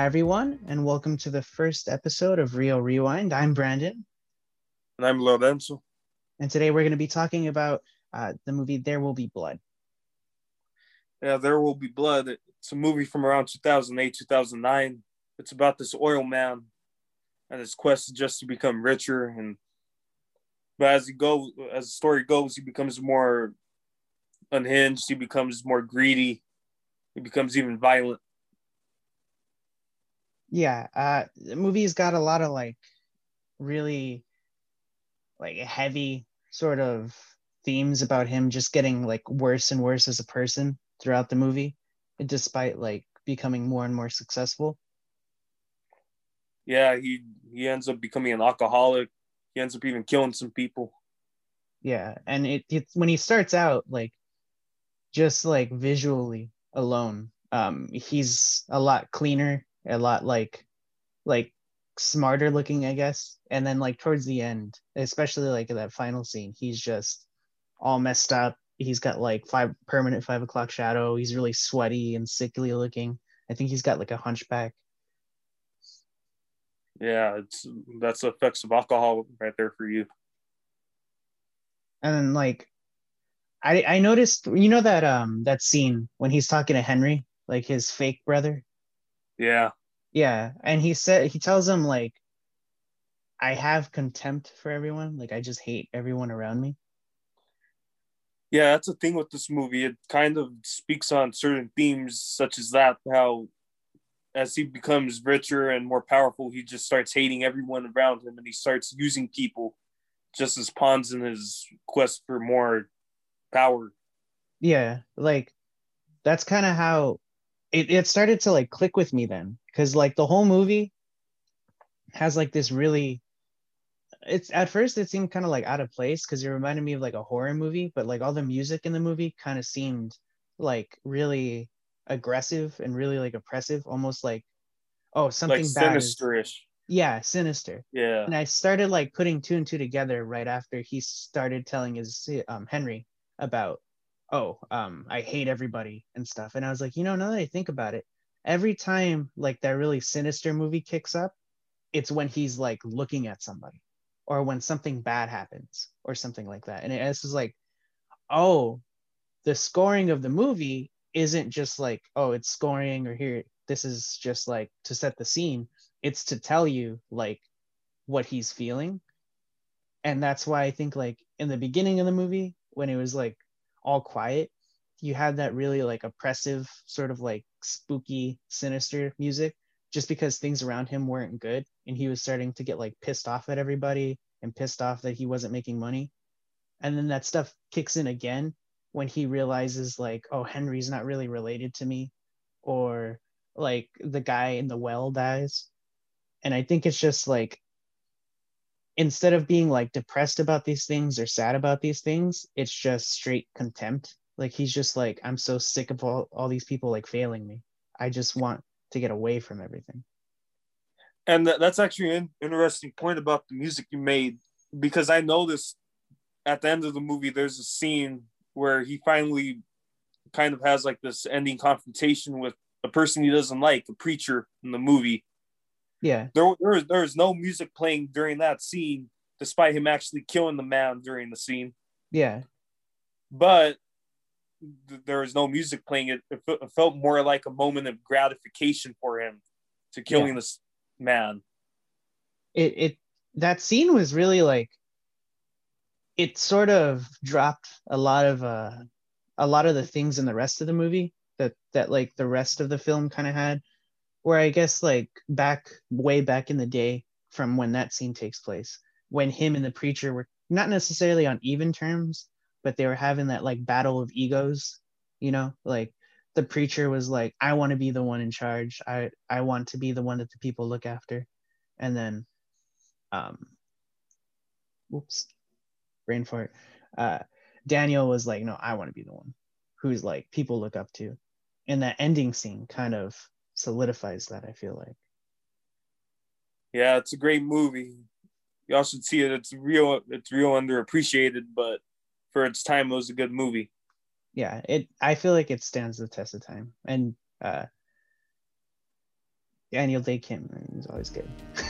Hi, everyone, and welcome to the first episode of Rio Rewind. I'm Brandon, And I'm Lorenzo. and today we're going to be talking about uh, the movie There Will Be Blood. Yeah, There Will Be Blood. It's a movie from around 2008, 2009. It's about this oil man and his quest just to become richer. And but as he goes, as the story goes, he becomes more unhinged. He becomes more greedy. He becomes even violent. Yeah, uh, the movie's got a lot of like really like heavy sort of themes about him just getting like worse and worse as a person throughout the movie, despite like becoming more and more successful. Yeah, he he ends up becoming an alcoholic. He ends up even killing some people. Yeah, and it, it when he starts out like just like visually alone, um, he's a lot cleaner, a lot like like smarter looking, I guess. And then like towards the end, especially like that final scene, he's just all messed up. He's got like five permanent five o'clock shadow. He's really sweaty and sickly looking. I think he's got like a hunchback. Yeah, it's that's the effects of alcohol right there for you. And then like I I noticed you know that um that scene when he's talking to Henry, like his fake brother. Yeah, Yeah, and he said he tells him like I have contempt for everyone, like I just hate everyone around me. yeah, that's the thing with this movie. It kind of speaks on certain themes such as that. How as he becomes richer and more powerful, he just starts hating everyone around him, and he starts using people just as pawns in his quest for more power. Yeah, like that's kind of how it, it started to like click with me then. Cause like the whole movie has like this really it's at first it seemed kind of like out of place because it reminded me of like a horror movie, but like all the music in the movie kind of seemed like really aggressive and really like oppressive, almost like oh something like bad. is- sinisterish. yeah, sinister. Yeah, and I started like putting two and two together right after he started telling his um Henry about oh um I hate everybody and stuff. And I was like you know now that I think about it every time like that really sinister movie kicks up it's when he's like looking at somebody or when something bad happens or something like that. And it's just like oh the scoring of the movie isn't just like oh it's scoring or here this is just like to set the scene. It's to tell you like what he's feeling. And that's why i think like in the beginning of the movie when it was like all quiet you had that really like oppressive sort of like spooky sinister music just because things around him weren't good and he was starting to get like pissed off at everybody and pissed off that he wasn't making money. And then that stuff kicks in again when he realizes like oh henry's not really related to me or like the guy in the well dies. And i think it's just like instead of being like depressed about these things or sad about these things it's just straight contempt. Like he's just like i'm so sick of all, all these people like failing me. I just want to get away from everything. And that, that's actually an interesting point about the music you made because I noticed at the end of the movie there's a scene where he finally kind of has like this ending confrontation with a person he doesn't like, a preacher in the movie. Yeah There, there, was, there was no music playing during that scene, despite him actually killing the man during the scene. yeah But th- there was no music playing. It, it, it felt more like a moment of gratification for him to killing this man. it it that scene was really like it sort of dropped a lot of uh a lot of the things in the rest of the movie that that like the rest of the film kind of had where i guess like back way back in the day from when that scene takes place when him and the preacher were not necessarily on even terms but they were having that like battle of egos you know? Like the preacher was like i want to be the one in charge. I i want to be the one that the people look after. And then um whoops brain fart. Uh daniel was like no i want to be the one who's like people look up to. And that ending scene kind of solidifies that i feel like Yeah, it's a great movie. Y'all should see it. It's real. It's real underappreciated, but for its time, it was a good movie. yeah it i feel like it stands the test of time and uh Daniel Day Kim. is always good.